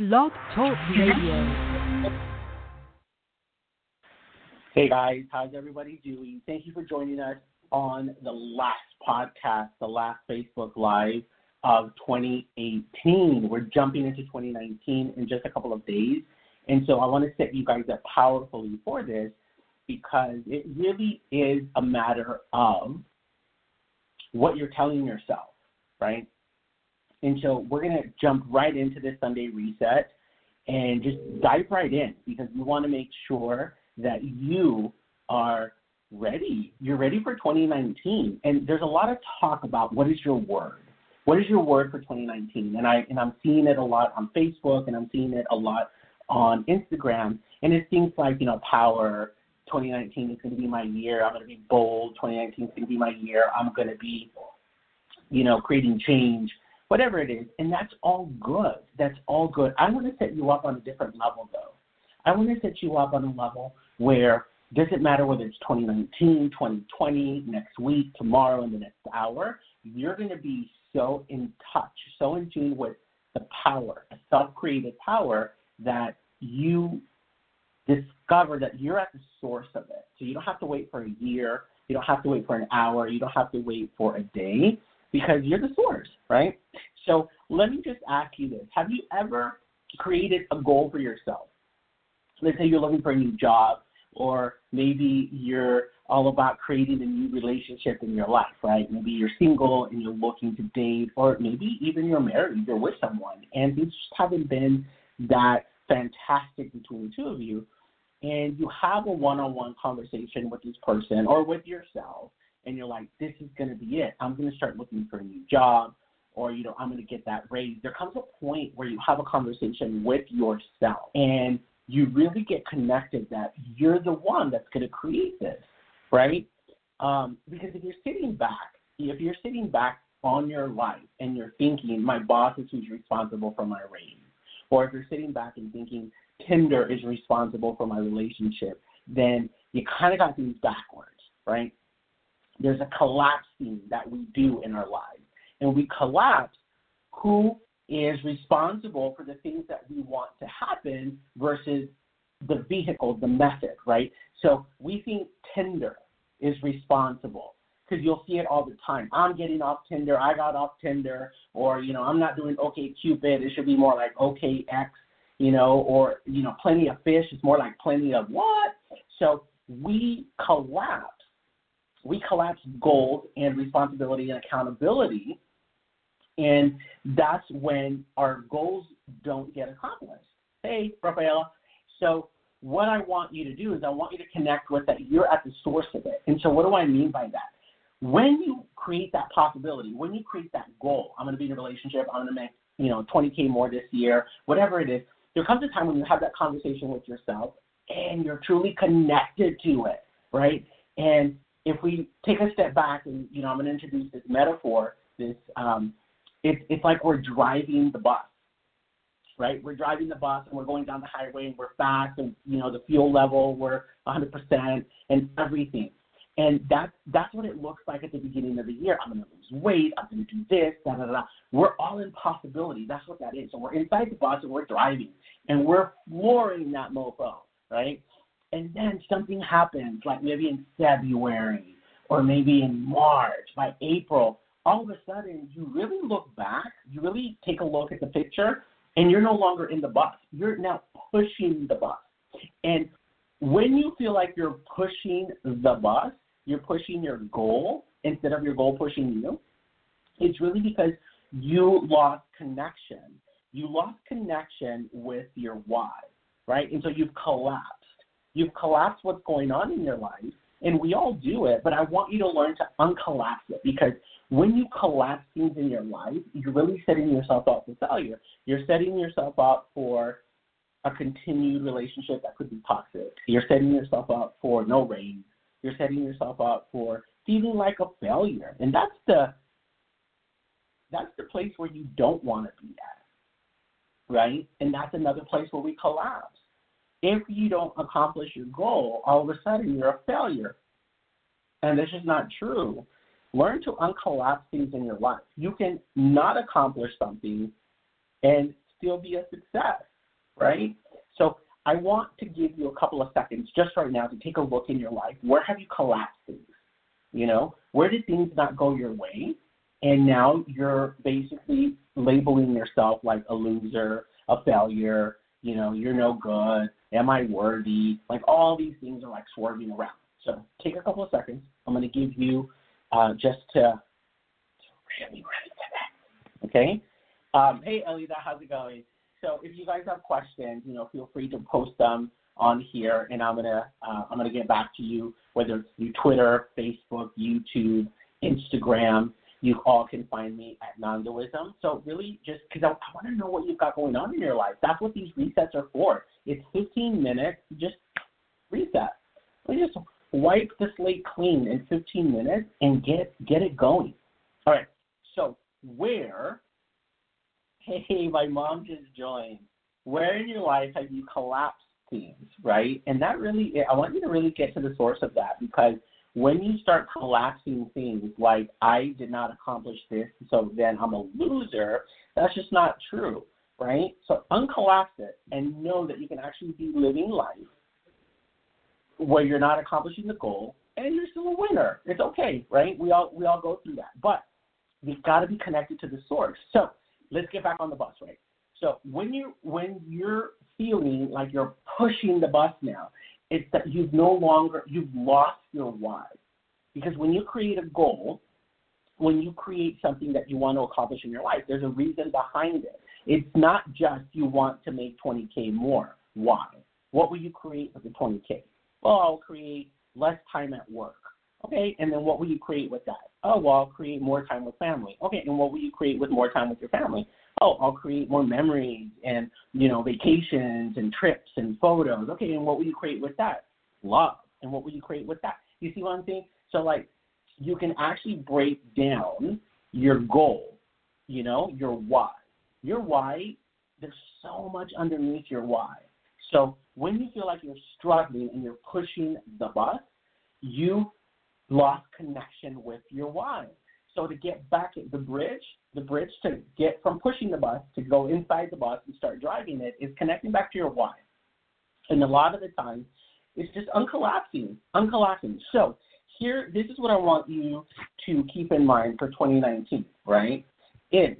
Blog Talk Radio. Hey guys, how's everybody doing? Thank you for joining us on the last podcast, the last Facebook Live of 2018. We're jumping into 2019 in just a couple of days. And so I want to set you guys up powerfully for this because it really is a matter of what you're telling yourself, right? And so we're going to jump right into this Sunday reset and just dive right in because we want to make sure that you are ready. You're ready for 2019. And there's a lot of talk about what is your word? What is your word for 2019? And I and I'm seeing it a lot on Facebook and I'm seeing it a lot on Instagram. And it seems like, you know, power, 2019 is going to be my year. I'm going to be bold. 2019 is going to be my year. I'm going to be, you know, creating change, whatever it is. And that's all good. That's all good. I want to set you up on a different level, though. I want to set you up on a level where doesn't matter whether it's 2019, 2020, next week, tomorrow, in the next hour, you're going to be so in touch, so in tune with the power, a self created power that you discover that you're at the source of it. So you don't have to wait for a year, you don't have to wait for an hour, you don't have to wait for a day because you're the source, right? So let me just ask you this Have you ever created a goal for yourself? Let's say you're looking for a new job, or maybe you're all about creating a new relationship in your life, right? Maybe you're single and you're looking to date, or maybe even you're married, you're with someone, and things just haven't been that fantastic between the two of you and you have a one-on-one conversation with this person or with yourself and you're like this is going to be it. I'm going to start looking for a new job or you know i'm going to get that raise. There comes a point where you have a conversation with yourself and you really get connected that you're the one that's going to create this right? Um, because if you're sitting back if you're sitting back on your life and you're thinking my boss is who's responsible for my raise or if you're sitting back and thinking Tinder is responsible for my relationship, then you kind of got things backwards, right? There's a collapsing that we do in our lives. And we collapse who is responsible for the things that we want to happen versus the vehicle, the method, right? So we think Tinder is responsible because you'll see it all the time. I'm getting off Tinder. I got off Tinder, or you know, I'm not doing OK Cupid. It should be more like OK X, you know, or you know, plenty of fish. It's more like plenty of what? So we collapse. We collapse goals and responsibility and accountability, and that's when our goals don't get accomplished. Hey, Rafaela. So what I want you to do is I want you to connect with that you're at the source of it. And so what do I mean by that? When you create that possibility, when you create that goal, I'm going to be in a relationship, I'm going to make, you know, 20K more this year, whatever it is, there comes a time when you have that conversation with yourself and you're truly connected to it, right? And if we take a step back and, you know, I'm going to introduce this metaphor, this, um, it's, it's like we're driving the bus, right? We're driving the bus and we're going down the highway and we're fast and, you know, the fuel level, we're 100% and everything. And that, that's what it looks like at the beginning of the year. I'm going to lose weight. I'm going to do this, da, da, da. We're all in possibility. That's what that is. So we're inside the bus and we're driving and we're flooring that mofo, right? And then something happens, like maybe in February or maybe in March, by April, all of a sudden you really look back, you really take a look at the picture, and you're no longer in the bus. You're now pushing the bus. And when you feel like you're pushing the bus, you're pushing your goal instead of your goal pushing you, it's really because you lost connection. You lost connection with your why, right? And so you've collapsed. You've collapsed what's going on in your life, and we all do it, but I want you to learn to uncollapse it because when you collapse things in your life, you're really setting yourself up for failure. You're setting yourself up for a continued relationship that could be toxic. You're setting yourself up for no raise you're setting yourself up for feeling like a failure. And that's the that's the place where you don't want to be at. Right? And that's another place where we collapse. If you don't accomplish your goal, all of a sudden you're a failure. And this is not true. Learn to uncollapse things in your life. You can not accomplish something and still be a success, right? So I want to give you a couple of seconds just right now to take a look in your life. Where have you collapsed things? You know, where did things not go your way? And now you're basically labeling yourself like a loser, a failure, you know, you're no good, am I worthy? Like all these things are like swerving around. So take a couple of seconds. I'm going to give you uh, just to, to really, really that. Okay? Um, hey, Elida, how's it going? So if you guys have questions, you know, feel free to post them on here, and I'm gonna uh, I'm gonna get back to you whether it's through Twitter, Facebook, YouTube, Instagram. You all can find me at Nandoism. So really, just because I, I want to know what you've got going on in your life. That's what these resets are for. It's 15 minutes. Just reset. We just wipe the slate clean in 15 minutes and get get it going. All right. So where hey, my mom just joined. Where in your life have you collapsed things, right? And that really, I want you to really get to the source of that because when you start collapsing things like I did not accomplish this, so then I'm a loser, that's just not true, right? So uncollapse it and know that you can actually be living life where you're not accomplishing the goal and you're still a winner. It's okay, right? We all we all go through that. But you've got to be connected to the source. So let's get back on the bus, right? So when you when you're feeling like you're pushing the bus now, it's that you've no longer you've lost your why. Because when you create a goal, when you create something that you want to accomplish in your life, there's a reason behind it. It's not just you want to make 20k more. Why? What will you create with the 20k? Well, I'll create less time at work. Okay, and then what will you create with that? Oh, well, I'll create more time with family. Okay, and what will you create with more time with your family? Oh, I'll create more memories and, you know, vacations and trips and photos. Okay, and what will you create with that? Love. And what will you create with that? You see what I'm saying? So, like, you can actually break down your goal, you know, your why. Your why, there's so much underneath your why. So, when you feel like you're struggling and you're pushing the bus, you lost connection with your why. So to get back at the bridge, the bridge to get from pushing the bus to go inside the bus and start driving it is connecting back to your why. And a lot of the time, it's just uncollapsing, uncollapsing. So here, this is what I want you to keep in mind for 2019, right? Is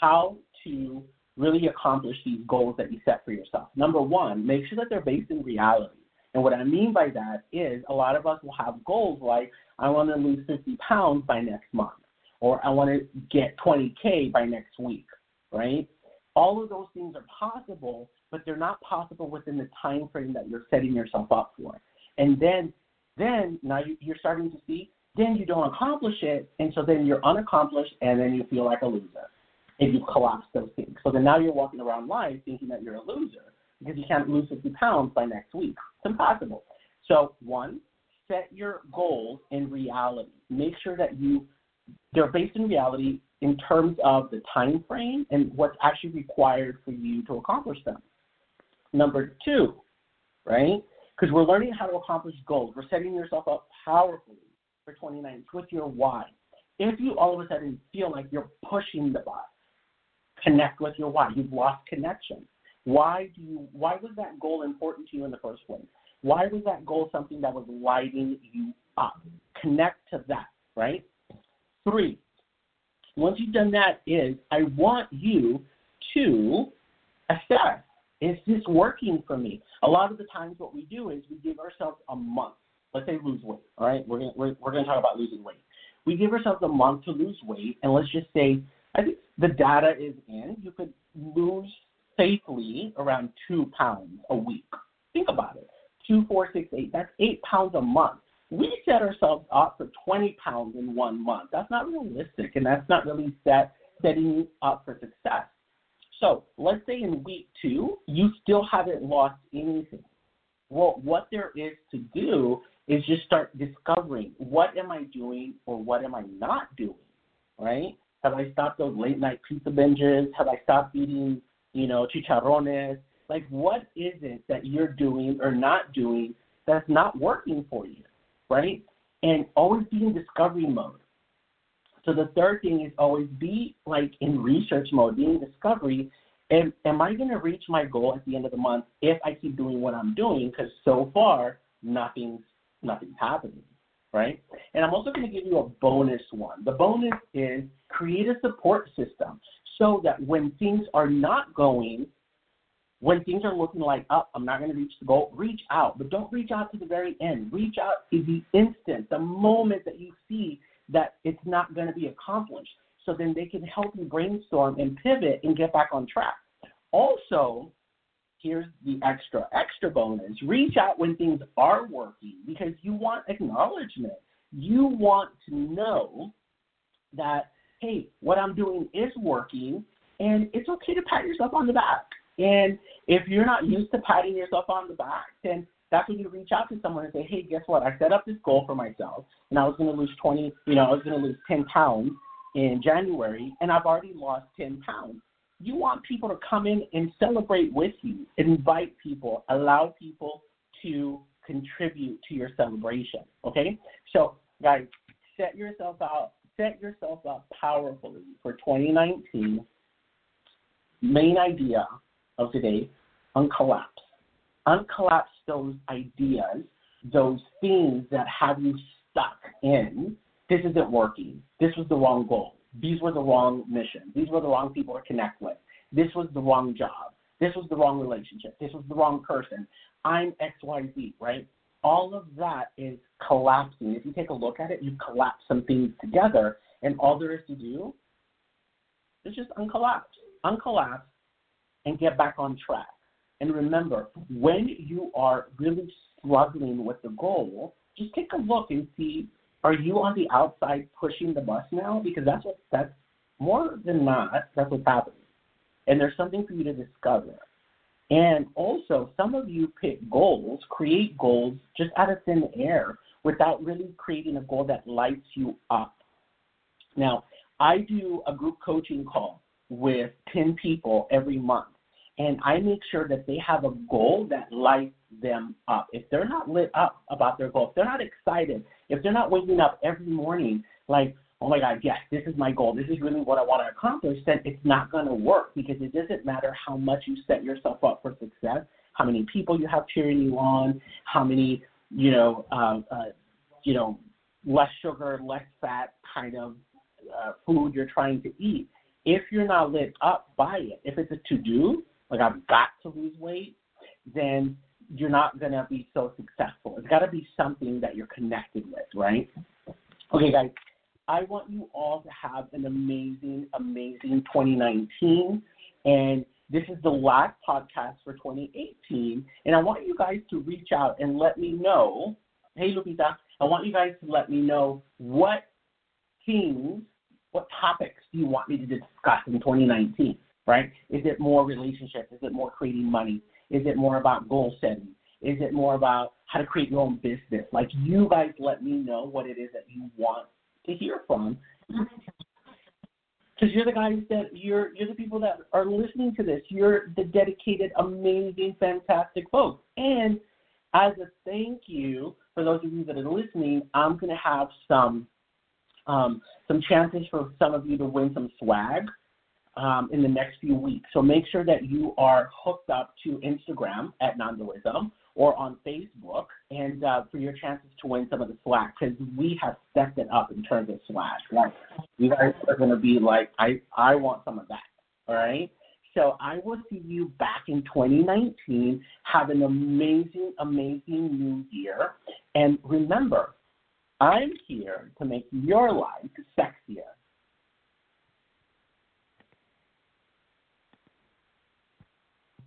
how to really accomplish these goals that you set for yourself. Number one, make sure that they're based in reality. And what I mean by that is a lot of us will have goals like, I want to lose 50 pounds by next month, or I want to get 20K by next week, right? All of those things are possible, but they're not possible within the time frame that you're setting yourself up for. And then, then now you're starting to see, then you don't accomplish it, and so then you're unaccomplished, and then you feel like a loser if you collapse those things. So then now you're walking around life thinking that you're a loser because you can't lose 50 pounds by next week. It's impossible. So, one, set your goals in reality. Make sure that you they're based in reality in terms of the time frame and what's actually required for you to accomplish them. Number two, right? Because we're learning how to accomplish goals. We're setting yourself up powerfully for 2019 with your why. If you all of a sudden feel like you're pushing the bus, connect with your why. You've lost connection. Why do you why was that goal important to you in the first place? Why was that goal something that was lighting you up? Connect to that, right? Three, once you've done that is I want you to assess, is this working for me? A lot of the times what we do is we give ourselves a month. Let's say lose weight, all right? We're gonna, we're, we're gonna talk about losing weight. We give ourselves a month to lose weight, and let's just say, I think the data is in. You could lose safely around two pounds a week. Think about it. Two, four, six, eight. That's eight pounds a month. We set ourselves up for 20 pounds in one month. That's not realistic, and that's not really set setting you up for success. So let's say in week two, you still haven't lost anything. Well, what there is to do is just start discovering what am I doing or what am I not doing, right? Have I stopped those late night pizza binges? Have I stopped eating you know, chicharrones. Like, what is it that you're doing or not doing that's not working for you, right? And always be in discovery mode. So the third thing is always be like in research mode, be in discovery, am, am I going to reach my goal at the end of the month if I keep doing what I'm doing? Because so far, nothing's nothing's happening, right? And I'm also going to give you a bonus one. The bonus is create a support system so that when things are not going, when things are looking like, up, oh, I'm not going to reach the goal, reach out. But don't reach out to the very end. Reach out to the instant, the moment that you see that it's not going to be accomplished. So then they can help you brainstorm and pivot and get back on track. Also, here's the extra, extra bonus. Reach out when things are working because you want acknowledgement. You want to know that, hey, what I'm doing is working and it's okay to pat yourself on the back. And if you're not used to patting yourself on the back, then that's when you reach out to someone and say, hey, guess what? I set up this goal for myself and I was going to lose 20, you know, I was going to lose 10 pounds in January and I've already lost 10 pounds you want people to come in and celebrate with you, invite people, allow people to contribute to your celebration. Okay? So, guys, set yourself out, set yourself up powerfully for 2019. Main idea of today uncollapse. Uncollapse those ideas, those things that have you stuck in. This isn't working. This was the wrong goal these were the wrong mission. These were the wrong people to connect with. This was the wrong job. This was the wrong relationship. This was the wrong person. I'm XYZ, right? All of that is collapsing. If you take a look at it, you collapse some things together, and all there is to do is just uncollapse. Uncollapse and get back on track. And remember, when you are really struggling with the goal, just take a look and see are you on the outside pushing the bus now? Because that's what that's more than not that's what's happening. And there's something for you to discover. And also, some of you pick goals, create goals just out of thin air without really creating a goal that lights you up. Now, I do a group coaching call with 10 people every month, and I make sure that they have a goal that lights them up. If they're not lit up about their goal, if they're not excited, if they're not waking up every morning like, oh my God, yes, this is my goal, this is really what I want to accomplish, then it's not going to work because it doesn't matter how much you set yourself up for success, how many people you have cheering you on, how many, you know, uh, uh, you know, less sugar, less fat kind of uh, food you're trying to eat. If you're not lit up by it, if it's a to do, like I've got to lose weight, then you're not going to be so successful. It's got to be something that you're connected with, right? Okay, guys, I want you all to have an amazing, amazing 2019. And this is the last podcast for 2018. And I want you guys to reach out and let me know. Hey, Lupita, I want you guys to let me know what things, what topics do you want me to discuss in 2019, right? Is it more relationships? Is it more creating money? Is it more about goal setting? Is it more about how to create your own business? Like you guys let me know what it is that you want to hear from. Because you're the guys that you're you're the people that are listening to this. You're the dedicated, amazing, fantastic folks. And as a thank you for those of you that are listening, I'm gonna have some um, some chances for some of you to win some swag um, in the next few weeks. So make sure that you are hooked up to Instagram at Nandoism or on Facebook and uh, for your chances to win some of the swag because we have stepped it up in terms of swag. Like you guys are going to be like, I I want some of that. All right. So I will see you back in 2019. Have an amazing, amazing new year. And remember, I'm here to make your life sexier